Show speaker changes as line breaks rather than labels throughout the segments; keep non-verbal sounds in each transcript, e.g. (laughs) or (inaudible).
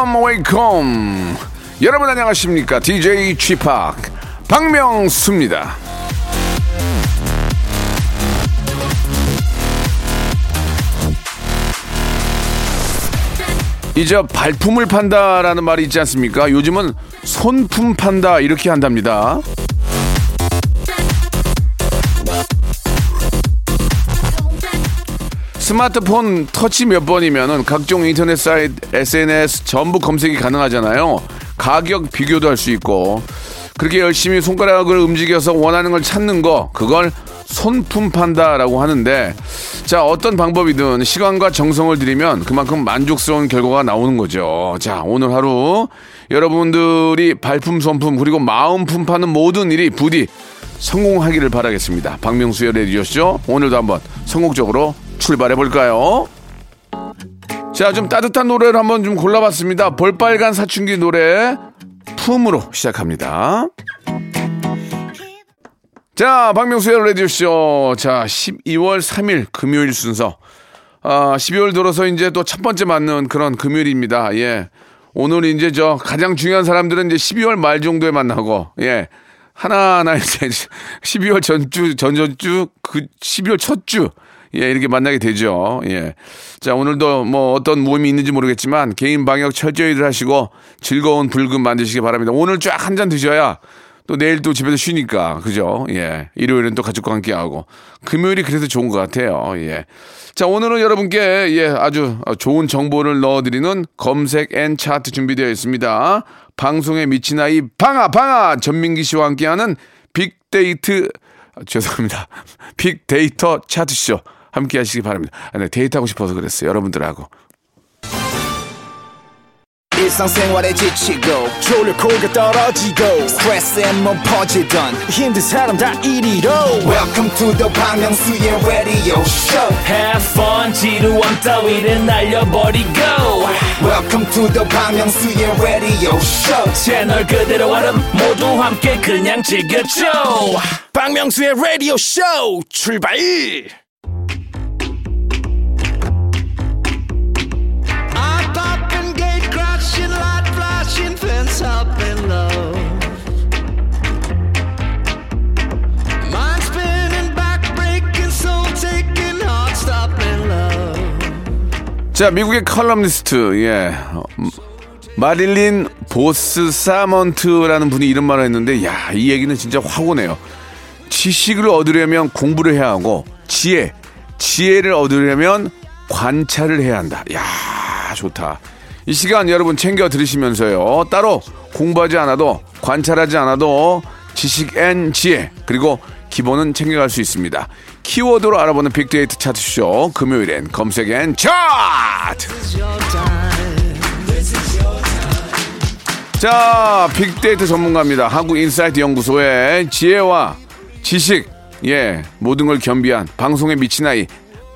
Welcome, welcome. 여러분 안녕하십니까? DJ p 박명수입니다. 이제 발품을 판다라는 말이 있지 않습니까? 요즘은 손품 판다 이렇게 한답니다. 스마트폰 터치 몇 번이면은 각종 인터넷 사이트, SNS 전부 검색이 가능하잖아요. 가격 비교도 할 수 있고 그렇게 열심히 손가락을 움직여서 원하는 걸 찾는 거 그걸 손품 판다라고 하는데 자 어떤 방법이든 시간과 정성을 들이면 그만큼 만족스러운 결과가 나오는 거죠. 자 오늘 하루 여러분들이 발품 손품 그리고 마음품 파는 모든 일이 부디 성공하기를 바라겠습니다. 박명수의 레디오쇼 오늘도 한번 성공적으로 출발해 볼까요? 자, 좀 따뜻한 노래를 한번 좀 골라봤습니다. 볼빨간 사춘기 노래 품으로 시작합니다. 자, 박명수의 라디오쇼. 자, 12월 3일 금요일 순서. 아, 12월 들어서 이제 또 첫 번째 맞는 그런 금요일입니다. 예. 오늘 이제 저 가장 중요한 사람들은 이제 12월 말 정도에 만나고, 예. 하나하나 이제 (laughs) 12월 전주, 전전주, 그 12월 첫 주. 예, 이렇게 만나게 되죠. 예. 자, 오늘도 뭐 어떤 모임이 있는지 모르겠지만 개인 방역 철저히들 하시고 즐거운 불금 만드시기 바랍니다. 오늘 쫙 한 잔 드셔야 또 내일 또 집에서 쉬니까. 그죠? 예. 일요일은 또 가족과 함께 하고. 금요일이 그래서 좋은 것 같아요. 예. 자, 오늘은 여러분께 예, 아주 좋은 정보를 넣어 드리는 검색 and 차트 준비되어 있습니다. 방송에 미친 아이 방아 방아 전민기 씨와 함께하는 빅데이트 아, 죄송합니다. (laughs) 빅데이터 차트쇼 함께 하시기 바랍니다. 아, 네, 데이트하고 싶어서 그랬어요. 여러분들하고.
일상생활에 지치고, 졸려 코가 떨어지고, 스트레스에 몸 퍼지던, 힘든 사람 다 이리로. welcome to the Bang Myung-soo's radio show
Have fun, 지루함 따위를 날려버리고.
welcome to the Bang Myung-soo's radio show
채널 그대로 얼음 모두 함께 그냥 즐겨줘.
박명수의 radio show 출발
자, 미국의 컬럼니스트, 예. 마릴린 보스 사반트라는 분이 이런 말을 했는데, 야, 이 얘기는 진짜 확 오네요. 지식을 얻으려면 공부를 해야 하고, 지혜, 지혜를 얻으려면 관찰을 해야 한다. 야, 좋다. 이 시간 여러분 챙겨 들으시면서요. 따로 공부하지 않아도, 관찰하지 않아도 지식 and 지혜, 그리고 기본은 챙겨갈 수 있습니다. 키워드로 알아보는 빅데이터 차트쇼 금요일엔 검색 and 차트 자 빅데이터 전문가입니다 한국인사이트 연구소의 지혜와 지식 예 모든 걸 겸비한 방송에 미친 아이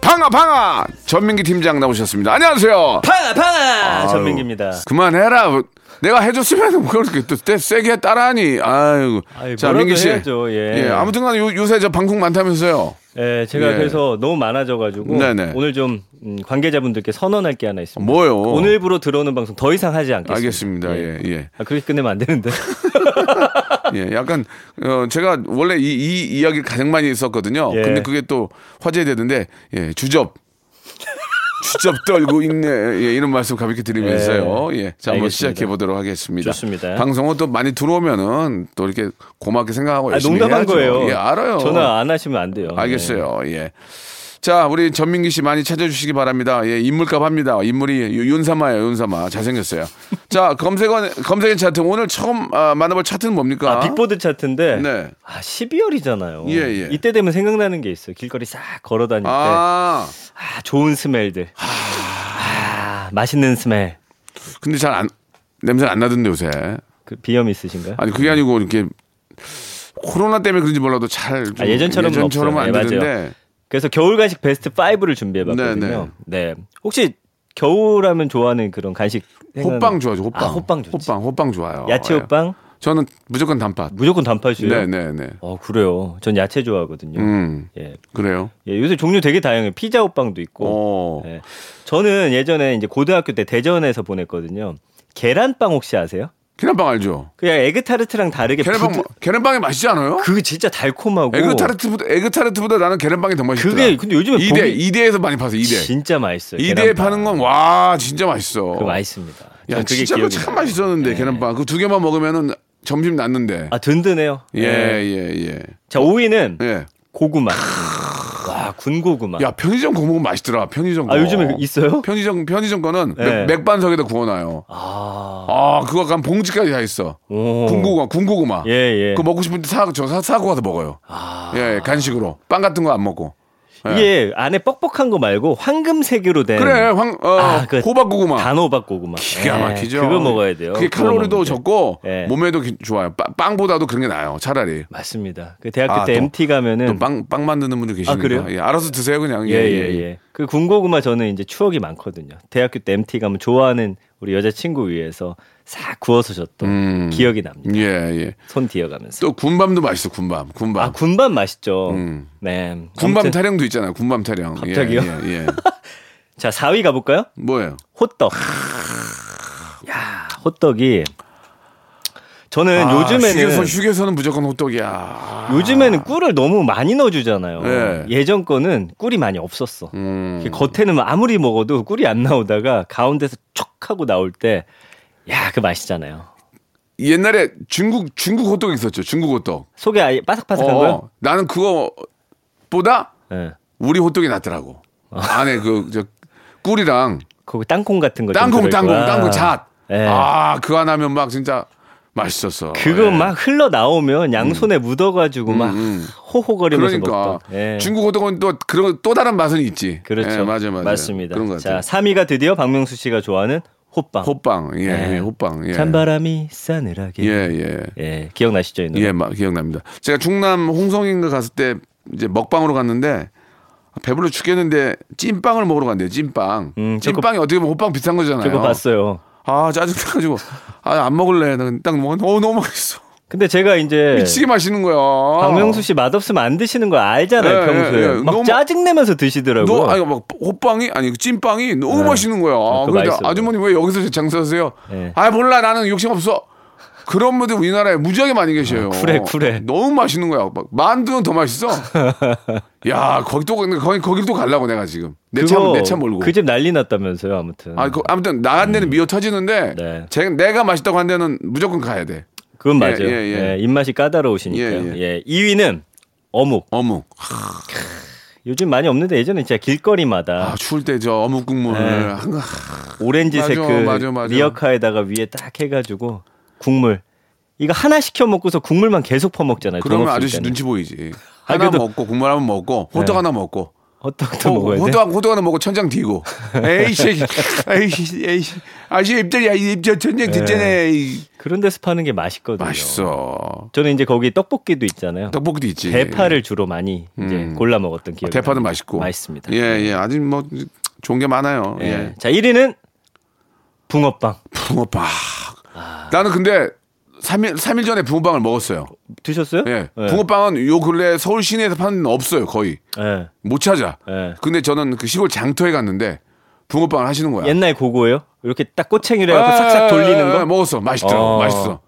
방아 방아! 전민기 팀장 나오셨습니다. 안녕하세요.
방아 방아! 전민기입니다.
그만해라 내가 해줬으면 뭐 그렇게 또 세- 세게 따라하니 아유 자 민기 씨
해야죠, 예.
아무튼간에 요- 요새 저 방송 많다면서요
예, 제가
예.
그래서 너무 많아져가지고
네네.
오늘 좀 음, 관계자분들께 선언할 게 하나 있습니다.
뭐요
오늘부로 들어오는 방송 더 이상 하지 않겠습니다.
알겠습니다 예 예.
아, 그렇게 끝내면 안 되는데. (laughs)
예, 약간 어 제가 원래 이, 이 이야기를 가장 많이 했었거든요.
예.
근데 그게 또 화제되는데 예, 주접 주접 떨고 있네. 예, 이런 말씀 가볍게 드리면서요. 예. 자, 한번. 시작해 보도록 하겠습니다.
좋습니다.
방송은 또 많이 들어오면은 또 이렇게 고맙게 생각하고
아,
열심히
농담한
해야죠.
거예요.
예, 알아요.
전화 안 하시면 안 돼요.
알겠어요. 예. 자, 우리 전민기 씨 많이 찾아주시기 바랍니다. 예, 인물값 합니다. 인물이 유- 윤사마예요, 윤사마. 잘생겼어요. 자, 검색원, 검색엔 차트. 오늘 처음 아, 만나볼 차트는 뭡니까?
아, 빅보드 차트인데
네.
아, 12월이잖아요.
예, 예.
이때 되면 생각나는 게 있어요. 길거리 싹 걸어 다닐 때. 아,
아,
좋은 스멜들. 아, 맛있는 스멜.
근데 잘 안, 냄새 안 나던데 요새.
그 비염 있으신가요?
아니, 그게 아니고 이렇게 코로나 때문에 그런지 몰라도 잘. 좀
아, 예전처럼은
예전처럼은. 안
네,
되는데.
그래서 겨울 간식 베스트 5를 준비해 봤거든요. 네, 혹시 겨울하면 좋아하는 그런 간식 생각나-
호빵 좋아하죠. 호빵.
아, 호빵 좋지.
호빵, 호빵 좋아요.
야채
예.
호빵
저는 무조건 단팥.
무조건 단팥이에요.
네, 네, 네.
어 그래요. 전 야채 좋아하거든요.
음,
예.
그래요.
예, 요새 종류 되게 다양해요. 피자 호빵도 있고.
어.
예. 저는 예전에 이제 고등학교 때 대전에서 보냈거든요. 계란빵 혹시 아세요?
계란빵 알죠?
그냥 에그타르트랑 다르게
계란빵,
부드-
계란빵이 맛있지 않아요?
그게 진짜 달콤하고
에그타르트보다, 에그타르트보다 나는 계란빵이 더 맛있더라.
그게 근데 요즘에
이대
보기-
이대에서 많이 파서 이대.
진짜 맛있어요.
이대에. 파는 건 와 진짜 맛있어.
그거 맛있습니다.
야 진짜
기억이
참
나요.
맛있었는데
네.
계란빵 그 두 개만 먹으면은 점심 났는데.
아 든든해요.
예
예.
예 예.
자 5위는
예.
고구마. 와 군고구마.
야 편의점 고먹으면 맛있더라. 편의점 거.
아 요즘에 있어요?
편의점 편의점 거는
네.
맥, 반석에다 구워놔요.
아.
아 그거 약간 봉지까지 다 있어.
오.
군고구마 군고구마.
예 예.
그거 먹고 싶을 때 사, 저 사, 사고 가서 먹어요.
아.
예, 간식으로. 빵 같은 거 안 먹고. 예.
이게 안에 뻑뻑한 거 말고 황금색으로 된
그래, 황, 어,
아, 그
호박 고구마.
단호박 고구마.
기가
예,
막히죠.
그거 먹어야 돼요.
그게 칼로리도. 적고
예.
몸에도 기- 좋아요. 빵, 빵보다도 그런 게 나아요. 차라리.
맞습니다. 그 대학교
아,
때
또-
MT 가면은
또 빵, 빵 만드는 분들 계시니까.
그래요?
예, 알아서 드세요, 그냥.
예, 예, 예. 그 군고구마 저는 이제 추억이 많거든요. 대학교 때 MT 가면 좋아하는 우리 여자친구 위해서 싹 구워서 줬던
음.
기억이 납니다.
예, 예.
손 뒤어가면서.
또 군밤도 맛있어, 군밤. 군밤.
아, 군밤 맛있죠.
음.
네.
군밤 타령도 있잖아요. 군밤 타령. 예,
갑자기요?
예, 예. (laughs)
자, 4위 가 볼까요?
뭐예요?
호떡. 야, 호떡이 저는
아,
요즘에는
휴게소, 휴게소는 무조건 호떡이야.
요즘에는 꿀을 너무 많이 넣어주잖아요.
네.
예전 거는 꿀이 많이 없었어.
음.
겉에는 아무리 먹어도 꿀이 안 나오다가 가운데서 촉 하고 나올 때, 야, 그 맛이잖아요.
옛날에 중국, 중국 호떡 있었죠. 중국 호떡.
속에 아예 바삭바삭한
어,
거요?
나는 그거보다
예.
우리 호떡이 낫더라고. 안에 그, 저, 꿀이랑
거기 땅콩 같은 거. 좀
땅콩. 땅콩,
아.
땅콩 잣.
예.
아, 그거 하나 하면 막 진짜 맛있었어.
그거
예.
막 흘러 나오면 양손에 묻어가지고 막
음.
호호거리면서
그러니까.
예.
중국 호떡은 또 그런 또 다른 맛은 있지.
그렇죠.
예, 맞아요, 맞아요.
맞습니다.
그런 것 같아요.
자, 3위가 드디어 박명수 씨가 좋아하는 호빵.
호빵, 예,
예.
예, 호빵, 예,
찬바람이 싸늘하게.
예, 예,
예, 기억나시죠? 이 노래?
예, 막 기억납니다. 제가 충남 홍성인가 갔을 때 이제 먹방으로 갔는데 배불러 죽겠는데 찐빵을 먹으러 간대요. 찐빵.
음,
찐빵이 어떻게 보면 호빵 비슷한 거잖아요.
그거 봤어요.
아 짜증 나가지고 아 안 먹을래. 딱 먹었는데 어 너무 맛있어.
근데 제가 이제
미치게 맛있는 거야.
박명수 씨 맛없으면 안 드시는 거 알잖아요,
예,
평소에.
예, 예.
막
너무-
짜증내면서 드시더라고요.
너 아니 막 호빵이 아니 그 찐빵이 너무
네.
맛있는 거야.
그거
그런데. 아주머니 왜 여기서 장사하세요?
네.
아 몰라 나는 욕심 없어. 그런 분들 우리나라에 무지하게 많이 계셔요.
아, 쿨해, 쿨해.
너무 맛있는 거야. 막 만두는 더 맛있어. (laughs) 야 거기 또 거기 거기 또 가려고 내가 지금 내차내차 몰고.
그 집 난리 났다면서요, 아무튼.
아, 그, 아무튼 나간 데는 미어 터지는데
네.
제, 내가 맛있다고 한 데는 무조건 가야 돼.
그건
예,
맞아요.
예, 예.
예, 입맛이 까다로우시니까요.
예,
예, 2위는 어묵.
어묵.
요즘 많이 없는데 예전에 진짜 길거리마다
아, 추울 때 저 어묵 국물을
네.
한-
오렌지색
맞아,
그
맞아, 맞아.
리어카에다가 위에 딱 해가지고 국물 이거 하나 시켜 먹고서 국물만 계속 퍼먹잖아요. 돈
그러면 아저씨. 눈치 보이지.
아,
하나
그래도-
먹고 국물 하나 먹고 호떡
네.
하나 먹고
호떡도
호,
먹어야 돼.
호떡 호떡 하나 먹고 천장 디고. 에이씨, 에이씨, 에이씨. 아저씨 입들이야 입천장 디잖아.
그런 데서 파는 게 맛있거든요.
맛있어.
저는 이제 거기 떡볶이도 있잖아요.
떡볶이도 있지.
대파를 주로 많이 이제
음.
골라 먹었던 기억이
대파도
납니다.
맛있고.
맛있습니다.
예, 예. 아주 뭐 좋은 게 많아요.
예.
예.
자 1위는 붕어빵
붕어빵.
아.
나는 근데 3일, 3일 전에 붕어빵을 먹었어요.
드셨어요?
예.
예.
붕어빵은 요 근래 서울 시내에서 파는 없어요, 거의.
예.
못 찾아.
예.
근데 저는 그 시골 장터에 갔는데 붕어빵을 하시는 거야.
옛날 고거예요? 이렇게 딱 꼬챙이로 해갖고
아,
싹싹 돌리는 거?
먹었어. 맛있더라고.
어.
맛있어.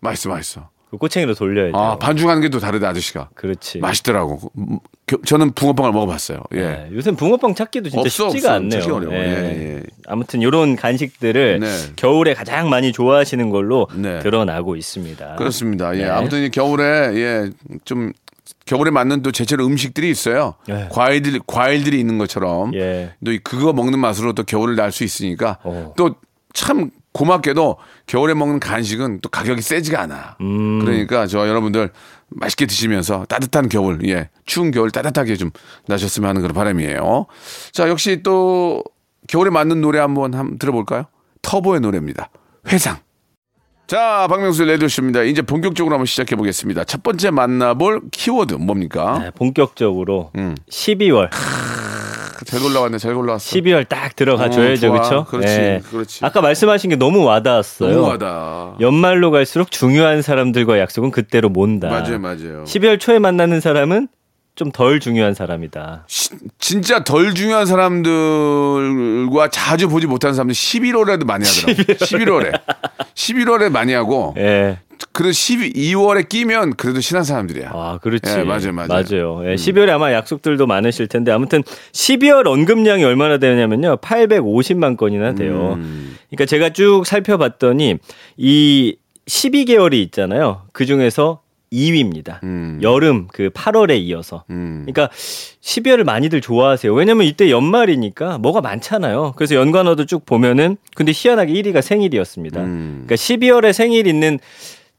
맛있어, 맛있어.
그 꼬챙이로 돌려야죠.
아, 반죽하는 게 또 다르다, 아저씨가.
그렇지.
맛있더라고. 음, 겨- 저는 붕어빵을 먹어봤어요. 예.
예. 요새 붕어빵 찾기도 진짜
없어,
쉽지가
없어.
않네요.
어려워. 예, 예.
아무튼 이런 간식들을
네.
겨울에 가장 많이 좋아하시는 걸로
네.
드러나고 있습니다.
그렇습니다. 예.
네.
아무튼 이 겨울에, 예, 좀, 겨울에 맞는 또 제철 음식들이 있어요.
예.
과일들, 과일들이 있는 것처럼.
예.
또 이- 그거 먹는 맛으로 또 겨울을 날 수 있으니까.
어.
또참 고맙게도 겨울에 먹는 간식은 또 가격이 세지가 않아.
음.
그러니까 저 여러분들 맛있게 드시면서 따뜻한 겨울, 예, 추운 겨울 따뜻하게 좀 나셨으면 하는 그런 바람이에요. 자, 역시 또 겨울에 맞는 노래 한번 한번 들어볼까요? 터보의 노래입니다. 회상. 자, 박명수 레디오쇼입니다. 이제 본격적으로 한번 시작해 보겠습니다. 첫 번째 만나볼 키워드 뭡니까?
네, 본격적으로
음.
12월
잘 골라왔네, 잘 골라왔어.
12월 딱 들어가 줘야죠,
어.
그렇죠?
그렇지, 그렇지.
아까 말씀하신 게 너무 와닿았어요.
너무하다.
연말로 갈수록 중요한 사람들과 약속은 그때로 몬다.
맞아요, 맞아요.
12월 초에 만나는 사람은 좀 덜 중요한 사람이다.
시- 진짜 덜 중요한 사람들과 자주 보지 못하는 사람들 11월에도 많이 하더라고요. 11월에. 11월에 많이 하고,
예.
그래도 12월에 끼면 그래도 친한 사람들이야.
아, 그렇지.
예, 맞아요, 맞아요. 음.
맞아요. 예, 12월에 아마 약속들도 많으실 텐데 아무튼 12월 언급량이 얼마나 되냐면요. 850만 건이나 돼요.
음.
그러니까 제가 쭉 살펴봤더니 이 12개월이 있잖아요. 그 중에서 2위입니다.
음.
여름 그 8월에 이어서.
음.
그러니까 12월을 많이들 좋아하세요. 왜냐면 이때 연말이니까 뭐가 많잖아요. 그래서 연관어도 쭉 보면은 근데 희한하게 1위가 생일이었습니다.
음.
그러니까 12월에 생일 있는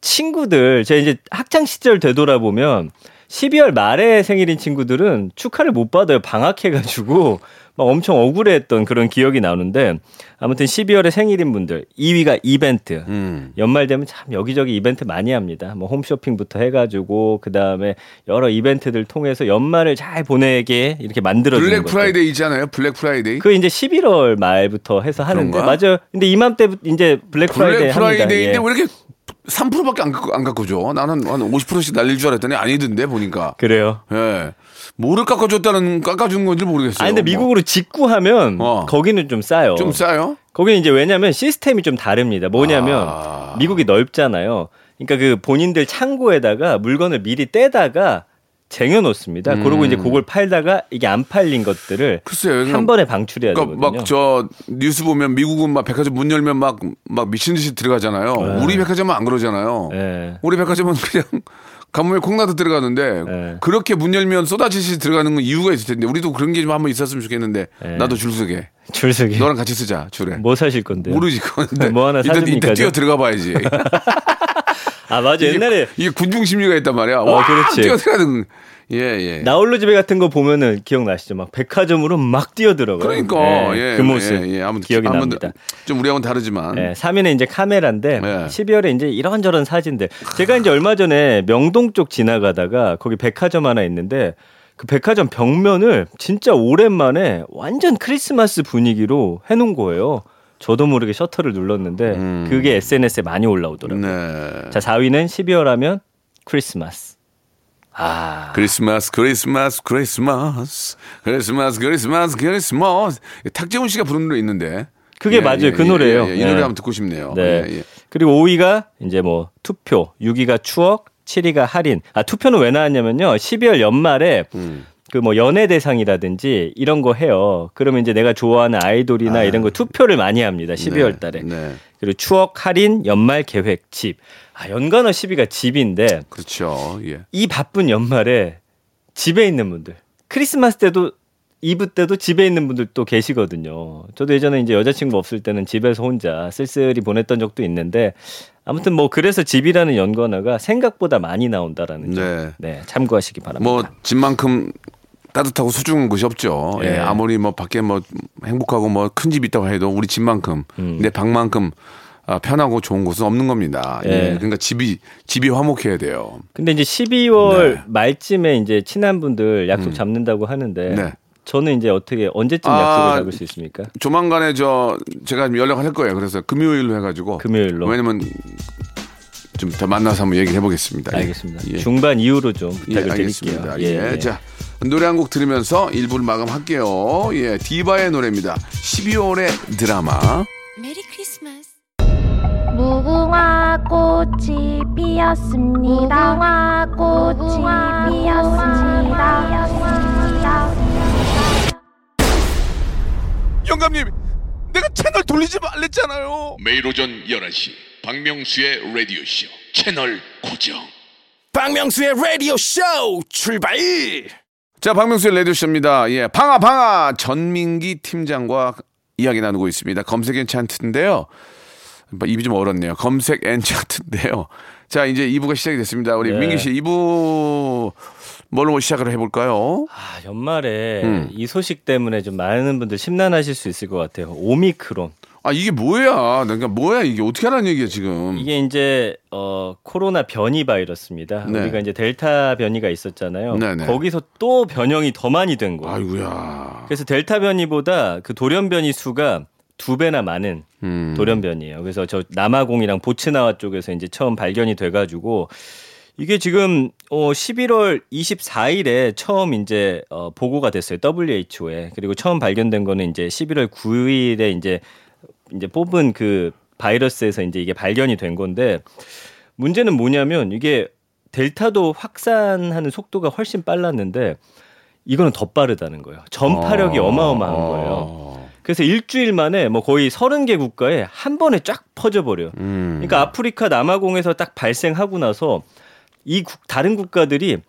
친구들 제가 이제 학창 시절 되돌아보면 12월 말에 생일인 친구들은 축하를 못 받아요. 방학해가지고 (laughs) 막 엄청 억울해했던 그런 기억이 나오는데 아무튼 12월에 생일인 분들 2위가 이벤트.
음.
연말 되면 참 여기저기 이벤트 많이 합니다. 뭐 홈쇼핑부터 해가지고 그 다음에 여러 이벤트들 통해서 연말을 잘 보내게 이렇게 만들어주는
Black
것들.
Friday 있잖아요. Black Friday.
그 이제 11월 말부터 해서 하는데
그런가?
맞아요. 근데 이맘때 이제
Black Friday Black Friday인데.
예.
왜 이렇게 3%밖에 안 깎고, 안 깎아 줘? 나는 한 50%씩 날릴 줄 알았더니 아니던데 보니까.
그래요.
예. 뭐를 깎아줬다는 깎아준 건지 모르겠어요.
아 근데
뭐.
미국으로 직구하면
어.
거기는 좀 싸요.
좀 싸요?
거기는 이제 왜냐면 시스템이 좀 다릅니다. 뭐냐면
아.
미국이 넓잖아요. 그러니까 그 본인들 창고에다가 물건을 미리 떼다가 쟁여놓습니다.
음.
그러고 이제 그걸 팔다가 이게 안 팔린 것들을
글쎄요.
한 번에 방출해야
그러니까
되거든요.
막 저 뉴스 보면 미국은 막 백화점 문 열면 막 막 미친 듯이 들어가잖아요. 우리 백화점은 안 그러잖아요.
네.
우리 백화점은 그냥 (laughs) 가뭄에 콩나도 들어가는데
네.
그렇게 문 열면 쏟아지듯이 들어가는 건 이유가 있을 텐데 우리도 그런 게 좀 한번 있었으면 좋겠는데
네.
나도 줄 서게.
줄서기
너랑 같이 쓰자 줄에.
뭐 사실 건데요?
모르지 그건데
뭐 하나
일단,
사줍니까,
일단 뛰어
저?
들어가 봐야지. (laughs)
아 맞아 옛날에
이게 군중 심리가 있단 말이야. 와
그렇지.
뛰어 들어가는 예 예.
나홀로 집에 같은 거 보면은 기억나시죠? 막 백화점으로 막 뛰어들어가요.
그러니까
네,
예,
그 모습
예, 예. 아무튼
기억이
한번
납니다.
좀 우리하고는 다르지만
네, 3위는 이제 카메라인데
네.
12월에 이제 이런저런 사진들. 제가 이제 얼마 전에 명동 쪽 지나가다가 거기 백화점 하나 있는데 그 백화점 벽면을 진짜 오랜만에 완전 크리스마스 분위기로 해놓은 거예요. 저도 모르게 셔터를 눌렀는데 그게 SNS에 많이 올라오더라고요.
음. 네.
자 4위는 12월 하면 크리스마스. 아
크리스마스 크리스마스 크리스마스 크리스마스 크리스마스 크리스마스 탁재훈 씨가 부르는 노래 있는데
그게 맞아요. 그 노래예요.
이
네.
노래 한번 듣고 싶네요.
네.
예, 예.
그리고 5위가 이제 뭐 투표, 6위가 추억, 7위가 할인. 아 투표는 왜 나왔냐면요. 12월 연말에
음.
그 뭐 연애 대상이라든지 이런 거 해요. 그러면 이제 내가 좋아하는 아이돌이나 이런 거 투표를 많이 합니다. 12월 달에.
네.
그리고 추억, 할인, 연말 계획, 집. 아 연간어 10위가 집인데
그렇죠. 예.
이 바쁜 연말에 집에 있는 분들 크리스마스 때도 이브 때도 집에 있는 분들 또 계시거든요. 저도 예전에 이제 여자친구 없을 때는 집에서 혼자 쓸쓸히 보냈던 적도 있는데 아무튼 뭐 그래서 집이라는 연관어가 생각보다 많이 나온다라는 점.
네.
네, 참고하시기 바랍니다.
뭐 집만큼 따뜻하고 소중한 곳이 없죠. 예.
예.
아무리 뭐 밖에 뭐 행복하고 뭐 큰 집 있다고 해도 우리 집만큼
음.
내 방만큼 아, 편하고 좋은 곳은 없는 겁니다. 예.
예.
그러니까 집이 집이 화목해야 돼요.
근데 이제 12월
네.
말쯤에 이제 친한 분들 약속 잡는다고 하는데
네.
저는 이제 어떻게 언제쯤
아,
약속을 잡을 수 있습니까?
조만간에 저 제가 연락을 할 거예요. 그래서 금요일로 해가지고
금요일로.
왜냐면 좀 더 만나서 한번 얘기를 해보겠습니다. 예.
알겠습니다.
예.
중반 이후로 좀
예,
부탁을
알겠습니다.
드릴게요.
예. 자 노래 한 곡 들으면서 1부를 마감할게요. 예, 디바의 노래입니다. 12월의 드라마.
메리 크리스마스.
무궁화 꽃이 피었습니다. 무궁화 꽃이 피었습니다.
영감님, 내가 채널 돌리지 말랬잖아요.
매일 오전 11시 박명수의 라디오 쇼 채널 고정
박명수의 라디오 쇼 출발
자, 박명수의 레디오쇼입니다. 예, 방아, 방아! 전민기 팀장과 이야기 나누고 있습니다. 검색 엔차트인데요. 입이 좀 얼었네요. 검색 엔차트인데요. 자, 이제 2부가 시작이 됐습니다. 우리
네.
민기 씨, 2부 뭘로 시작을 해볼까요?
아, 연말에
음.
이 소식 때문에 좀 많은 분들 심란하실 수 있을 것 같아요. 오미크론.
아 이게 뭐야? 그러니까 뭐야 이게 어떻게 하라는 얘기야 지금?
이게 이제 어 코로나 변이 바이러스입니다.
네.
우리가 이제 델타 변이가 있었잖아요.
네네.
거기서 또 변형이 더 많이 된 거예요.
아이고야.
그래서 델타 변이보다 그 돌연 변이 수가 두 배나 많은
음.
돌연 변이에요. 그래서 저 남아공이랑 보츠나와 쪽에서 이제 처음 발견이 돼가지고 이게 지금 어 11월 24일에 처음 이제 어 보고가 됐어요. WHO에 그리고 처음 발견된 거는 이제 11월 9일에 이제 이제 뽑은 그 바이러스에서 이제 이게 발견이 된 건데 문제는 뭐냐면 이게 델타도 확산하는 속도가 훨씬 빨랐는데 이거는 더 빠르다는 거예요. 전파력이 어마어마한 거예요. 그래서 일주일 만에 뭐 거의 30개 국가에 한 번에 쫙 퍼져버려요.
음.
그러니까 아프리카 남아공에서 딱 발생하고 나서 이 국- 다른 국가들이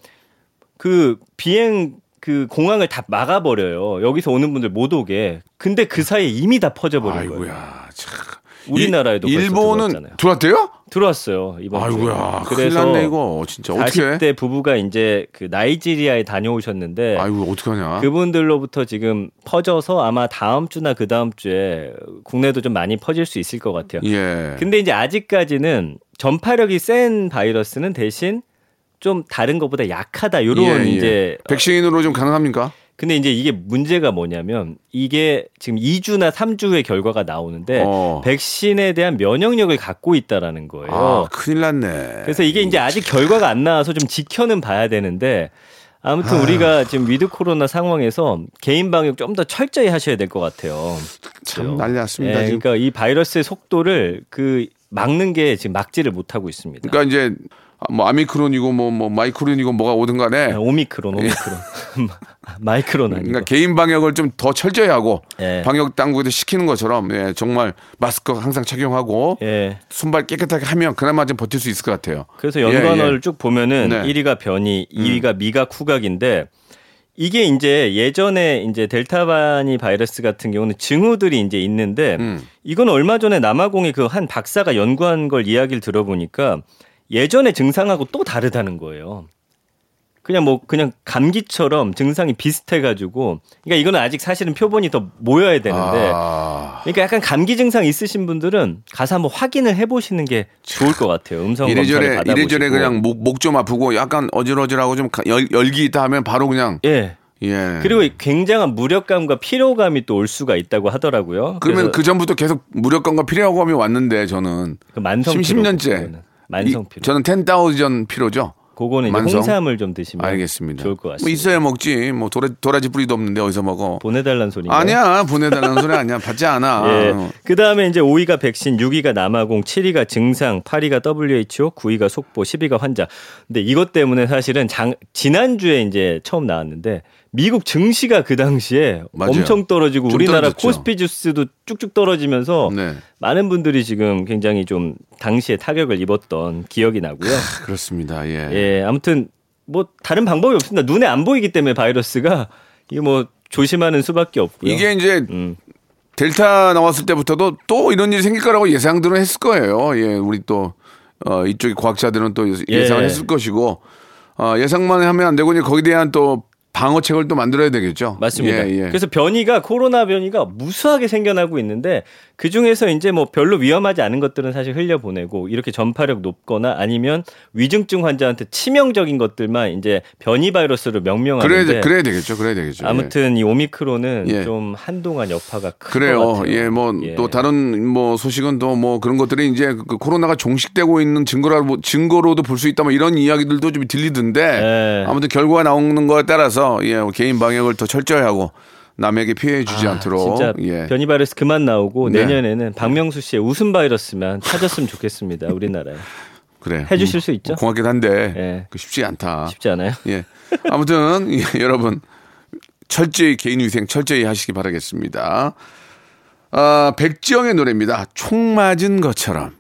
그 비행 그 공항을 다 막아버려요. 여기서 오는 분들 못 오게. 근데 그 사이에 이미 다 퍼져버린 거예요.
아이고야. 참.
우리나라에도
일- 일본은. 들어왔대요?
들어왔어요 이번
아이고야.
주에.
큰일 났네 이거 진짜 어떻게?
40대 부부가 이제 그 나이지리아에 다녀오셨는데
아이고 어떡하냐?
그분들로부터 지금 퍼져서 아마 다음 주나 그 다음 주에 국내도 좀 많이 퍼질 수 있을 것 같아요.
예.
근데 이제 아직까지는 전파력이 센 바이러스는 대신 좀 다른 것보다 약하다 요런
예, 예.
이제
백신으로 좀 가능합니까?
근데 이제 이게 문제가 뭐냐면 이게 지금 2주나 3주 후에 결과가 나오는데
어.
백신에 대한 면역력을 갖고 있다라는 거예요.
아, 큰일 났네.
그래서 이게 이제 아직 결과가 안 나와서 좀 지켜는 봐야 되는데 아무튼 우리가 지금 with 코로나 상황에서 개인 방역 좀 더 철저히 하셔야 될 것 같아요.
참 난리 났습니다.
예,
지금.
그러니까 이 바이러스의 속도를 그 막는 게 지금 막지를 못하고 있습니다.
그러니까 이제 뭐 아미크론이고 뭐, 뭐 마이크론이고 뭐가 오든 간에
아, 오미크론, 오미크론, (laughs) 마이크론 아니고.
그러니까 개인 방역을 좀 더 철저히 하고
예.
방역 당국에서 시키는 것처럼 예, 정말 마스크 항상 착용하고
예.
손발 깨끗하게 하면 그나마 좀 버틸 수 있을 것 같아요.
그래서 연관어를
예, 예.
쭉 보면은
네. 음.
1위가 변이, 2위가 미각, 후각인데 이게 이제 예전에 이제 델타바니 바이러스 같은 경우는 증후들이 이제 있는데
음.
이건 얼마 전에 남아공의 그 한 박사가 연구한 걸 이야기를 들어보니까 예전의 증상하고 또 다르다는 거예요. 그냥 뭐 그냥 감기처럼 증상이 비슷해 가지고 그러니까 이거는 아직 사실은 표본이 더 모여야 되는데
아,
그러니까 약간 감기 증상 있으신 분들은 가서 한번 확인을 해 보시는 게 좋을 것 같아요. 음성 검사를
이래저래. 이래저래 그냥 목 목 좀 아프고 약간 어질어질하고 좀 가- 열, 열기 있다 하면 바로 그냥
예.
예.
그리고 굉장한 무력감과 피로감이 또 올 수가 있다고 하더라고요.
그러면
그
전부터 계속 무력감과 피로감이 왔는데 저는
그 만성
10,
피로.
10년째
그거는. 만성 피로.
저는 10,000 피로죠.
그거는
만성?
홍삼을 좀 드시면
알겠습니다.
좋을 것 같습니다.
뭐 있어야 먹지. 뭐 도라, 도라지 뿌리도 없는데 어디서 먹어?
보내달라는 소리인가요?
아니야 보내달라는 소리 아니야 받지 않아. (laughs)
예. 그 다음에 이제 5위가 백신, 6위가 남아공, 7위가 증상, 8위가 WHO, 9위가 속보, 10위가 환자. 근데 이것 때문에 사실은 장, 지난주에 이제 처음 나왔는데 미국 증시가 그 당시에
맞아요.
엄청 떨어지고
좀
우리나라
떨어졌죠.
코스피 지수도 쭉쭉 떨어지면서
네.
많은 분들이 지금 굉장히 좀 당시에 타격을 입었던 기억이 나고요.
그렇습니다. 예.
예, 아무튼 뭐 다른 방법이 없습니다. 눈에 안 보이기 때문에 바이러스가 이게 뭐 조심하는 수밖에 없고요.
이게 이제
음.
델타 나왔을 때부터도 또 이런 일이 생길 거라고 예상들은 했을 거예요. 예, 우리 또 어, 이쪽 과학자들은 또 예상을
예.
했을 것이고 어, 예상만 하면 안 되고 이제 거기에 대한 또 방어책을 또 만들어야 되겠죠.
맞습니다.
예, 예.
그래서 변이가 코로나 변이가 무수하게 생겨나고 있는데 그 중에서 이제 뭐 별로 위험하지 않은 것들은 사실 흘려 보내고 이렇게 전파력 높거나 아니면 위중증 환자한테 치명적인 것들만 이제 변이 바이러스로
그래야
명명하는데
돼- 그래야 되겠죠. 그래야 되겠죠. 예.
아무튼 이 오미크론은
예.
좀 한동안 여파가 클것
그래요. 예, 뭐 또 다른 뭐 소식은 또 뭐 그런 것들이 이제 그 코로나가 종식되고 있는 증거라 증거로도 볼 수 있다 뭐 이런 이야기들도 좀 들리던데
예.
아무튼 결과가 나오는 거에 따라서 예, 개인 방역을 더 철저히 하고 남에게 피해 주지
아,
않도록
진짜
예.
변이 바이러스 그만 나오고
네.
내년에는 박명수 씨의 웃음 바이러스만 찾았으면 좋겠습니다. 우리나라에
그래.
해주실 수 있죠?
고맙긴 한데
예.
그 쉽지 않다.
쉽지 않아요?
예. 아무튼 예, (laughs) 여러분 철저히 개인 위생 철저히 하시기 바라겠습니다. 아, 백지영의 노래입니다. 총 맞은 것처럼.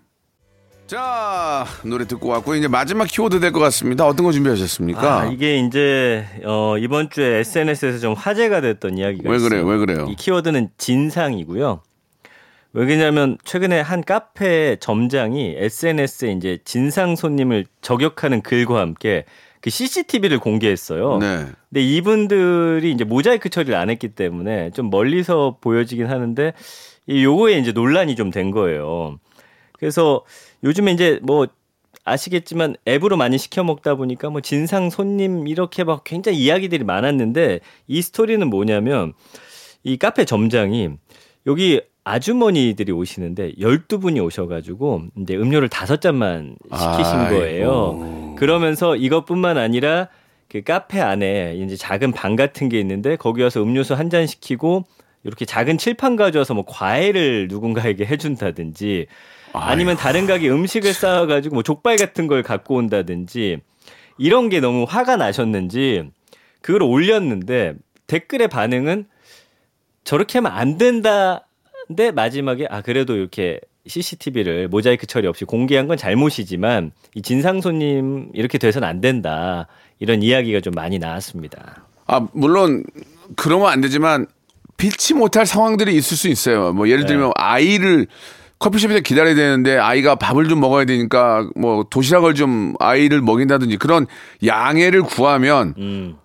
자, 노래 듣고 왔고 이제 마지막 키워드 될 것 같습니다. 어떤 거 준비하셨습니까?
아, 이게 이제 어, 이번 주에 SNS에서 좀 화제가 됐던 이야기가
왜
있어요.
그래요? 왜 그래요?
이 키워드는 진상이고요. 왜냐면 최근에 한 카페 점장이 SNS에 이제 진상 손님을 저격하는 글과 함께 그 CCTV를 공개했어요.
네.
근데 이분들이 이제 모자이크 처리를 안 했기 때문에 좀 멀리서 보여지긴 하는데 이 요거에 이제 논란이 좀 된 거예요. 그래서 요즘에 이제 뭐 아시겠지만 앱으로 많이 시켜 먹다 보니까 뭐 진상 손님 이렇게 막 굉장히 이야기들이 많았는데 이 스토리는 뭐냐면 이 카페 점장이 여기 아주머니들이 오시는데 12분이 오셔가지고 이제 음료를 다섯 잔만 시키신
아이고.
거예요. 그러면서 이것뿐만 아니라 그 카페 안에 이제 작은 방 같은 게 있는데 거기 와서 음료수 한 잔 시키고 이렇게 작은 칠판 가져와서 뭐 과일을 누군가에게 해준다든지 아니면 다른 가게 음식을 쌓아가지고 뭐 족발 같은 걸 갖고 온다든지 이런 게 너무 화가 나셨는지 그걸 올렸는데 댓글의 반응은 저렇게 하면 안 된다인데 마지막에 아 그래도 이렇게 CCTV를 모자이크 처리 없이 공개한 건 잘못이지만 이 진상 손님 이렇게 돼서는 안 된다 이런 이야기가 좀 많이 나왔습니다.
아, 물론 그러면 안 되지만 피치 못할 상황들이 있을 수 있어요. 뭐 예를 들면 아이를 커피숍에서 기다려야 되는데 아이가 밥을 좀 먹어야 되니까 뭐 도시락을 좀 아이를 먹인다든지 그런 양해를 구하면
음.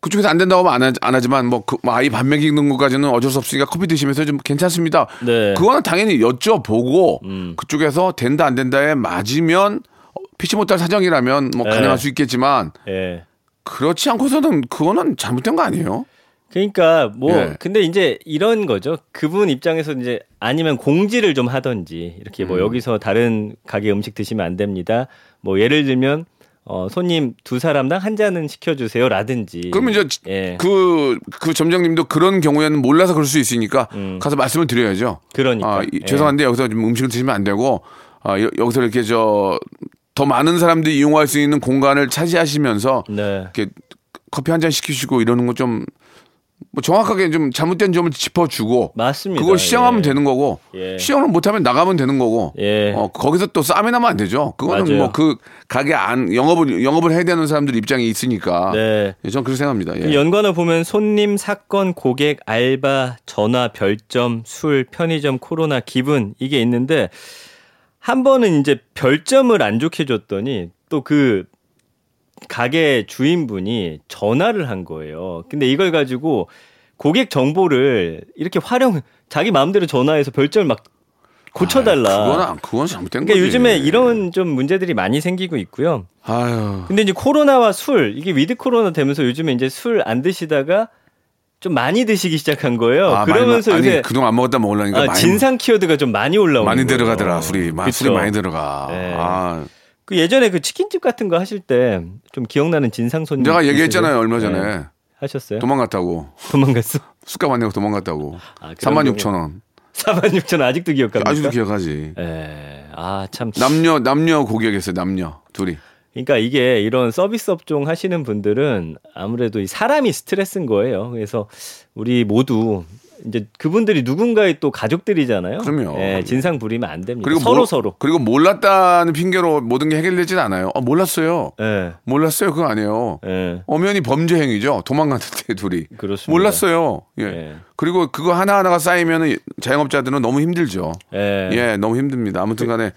그쪽에서 안 된다고 하면 안, 하, 안 하지만 뭐, 그, 뭐 아이 밥 먹이는 것까지는 어쩔 수 없으니까 커피 드시면서 좀 괜찮습니다.
네.
그거는 당연히 여쭤보고
음.
그쪽에서 된다 안 된다에 맞으면 어, 피치 못할 사정이라면 뭐
네.
가능할 수 있겠지만
예.
그렇지 않고서는 그거는 잘못된 거 아니에요?
그러니까 뭐
예.
근데 이제 이런 거죠. 그분 입장에서 이제 아니면 공지를 좀 하던지 이렇게
음.
뭐 여기서 다른 가게 음식 드시면 안 됩니다. 뭐 예를 들면 어 손님 두 사람당 한 잔은 시켜주세요 라든지.
그러면 이제
예.
그, 그 점장님도 그런 경우에는 몰라서 그럴 수 있으니까
음.
가서 말씀을 드려야죠.
그러니까.
아, 이-
예.
죄송한데 여기서 좀 음식을 드시면 안 되고 아, 여- 여기서 이렇게 저 더 많은 사람들이 이용할 수 있는 공간을 차지하시면서
네.
이렇게 커피 한 잔 시키시고 이러는 거 좀 뭐 정확하게 좀 잘못된 점을 짚어주고
맞습니다.
그걸 시정하면
예.
되는 거고
예.
시정을 못하면 나가면 되는 거고
예.
어, 거기서 또 싸움이 나면 안 되죠. 그거는. 뭐 그 가게 안 영업을 영업을 해야 되는 사람들 입장이 있으니까
네.
예, 저는 그렇게 생각합니다. 예.
그 연관어 보면 손님, 사건, 고객, 알바, 전화, 별점, 술, 편의점, 코로나, 기분 이게 있는데 한 번은 이제 별점을 안 좋게 줬더니 또 그 가게 주인분이 전화를 한 거예요. 근데 이걸 가지고 고객 정보를 이렇게 활용 자기 마음대로 전화해서 별점을 막 고쳐달라.
아, 그건 안- 그건 잘못된
그러니까
거지.
요즘에 이런 좀 문제들이 많이 생기고 있고요.
아유.
근데 이제 코로나와 술 이게 with 코로나 되면서 요즘에 이제 술 안 드시다가 좀 많이 드시기 시작한 거예요.
아,
그러면서
많이,
요새
아니 그동안 안 먹었다 먹으려니까
아,
많이
진상 키워드가 좀 많이 올라오는
많이
거예요.
들어가더라 술이 마- 술이
그쵸?
많이 들어가.
네.
아,
그 예전에 그 치킨집 같은 거 하실 때 좀 기억나는 진상 손님
내가? 얘기했잖아요 얼마 전에
네. 하셨어요?
도망갔다고
도망갔어?
술값 안 내고 도망갔다고.
아, 그런
3만
경우.
6천 원.
4만 6천 아직도 기억합니까?
아직도 기억하지.
예. 아, 참.
남녀 남녀 고객이었어요 남녀 둘이.
그러니까 이게 이런 서비스 업종 하시는 분들은 아무래도 이 사람이 스트레스인 거예요. 그래서 우리 모두 이제 그분들이 누군가의 또 가족들이잖아요.
그럼요.
예, 진상 부리면 안 됩니다.
그리고
서로
몰-
서로.
그리고 몰랐다는 핑계로 모든 게 해결되진 않아요. 어, 몰랐어요.
예.
몰랐어요. 그거 아니에요.
예.
엄연히 범죄 행위죠. 도망갔는데 둘이.
그렇습니다.
몰랐어요. 예.
예.
그리고 그거 하나 하나가 쌓이면 자영업자들은 너무 힘들죠.
예.
예, 너무 힘듭니다. 아무튼 간에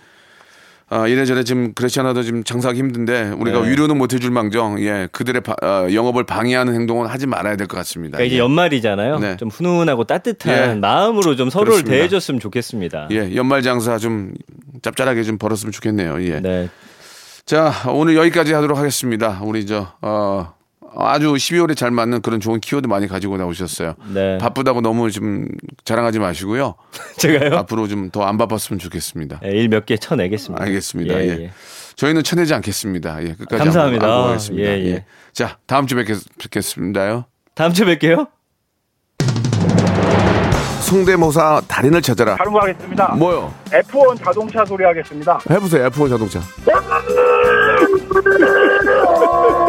아, 이래저래 지금 그렇지 않아도 지금 장사하기 힘든데 우리가
네.
위로는 못 해줄 망정 예, 그들의 바- 어, 영업을 방해하는 행동은 하지 말아야 될 것 같습니다.
그러니까 이제
예.
연말이잖아요.
네.
좀 훈훈하고 따뜻한
예.
마음으로 좀 서로를
그렇습니다.
대해줬으면 좋겠습니다.
예, 연말 장사 좀 짭짤하게 좀 벌었으면 좋겠네요. 예.
네.
자, 오늘 여기까지 하도록 하겠습니다. 우리 저 어, 아주 12월에 잘 맞는 그런 좋은 키워드 많이 가지고 나오셨어요.
네.
바쁘다고 너무 좀 자랑하지 마시고요. (laughs)
제가요?
앞으로 좀 더 안 바빴으면 좋겠습니다.
일몇 개 쳐내겠습니다.
알겠습니다.
예,
예,
예.
저희는 쳐내지 않겠습니다. 예, 끝까지
감사합니다.
안고 가겠습니다.
예, 예.
자, 다음 주에 뵙겠, 뵙겠습니다요.
다음 주에 뵐게요.
성대모사 달인을 찾아라.
다른 거 하겠습니다.
뭐요?
F1 자동차 소리 하겠습니다.
해보세요. F1 자동차. (laughs)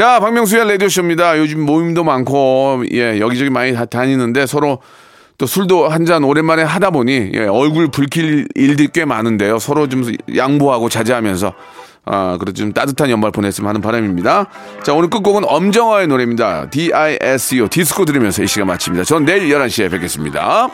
자, 박명수의 라디오쇼입니다. 요즘 모임도 많고, 예, 여기저기 많이 다- 다니는데 서로 또 술도 한 잔 오랜만에 하다 보니, 예, 얼굴 붉힐 일들이 꽤 많은데요. 서로 좀 양보하고 자제하면서, 아, 그래도 좀 따뜻한 연말 보냈으면 하는 바람입니다. 자, 오늘 끝곡은 엄정화의 노래입니다. D-I-S-O, 디스코 들으면서 이 시간 마칩니다. 전 내일 11시에 뵙겠습니다.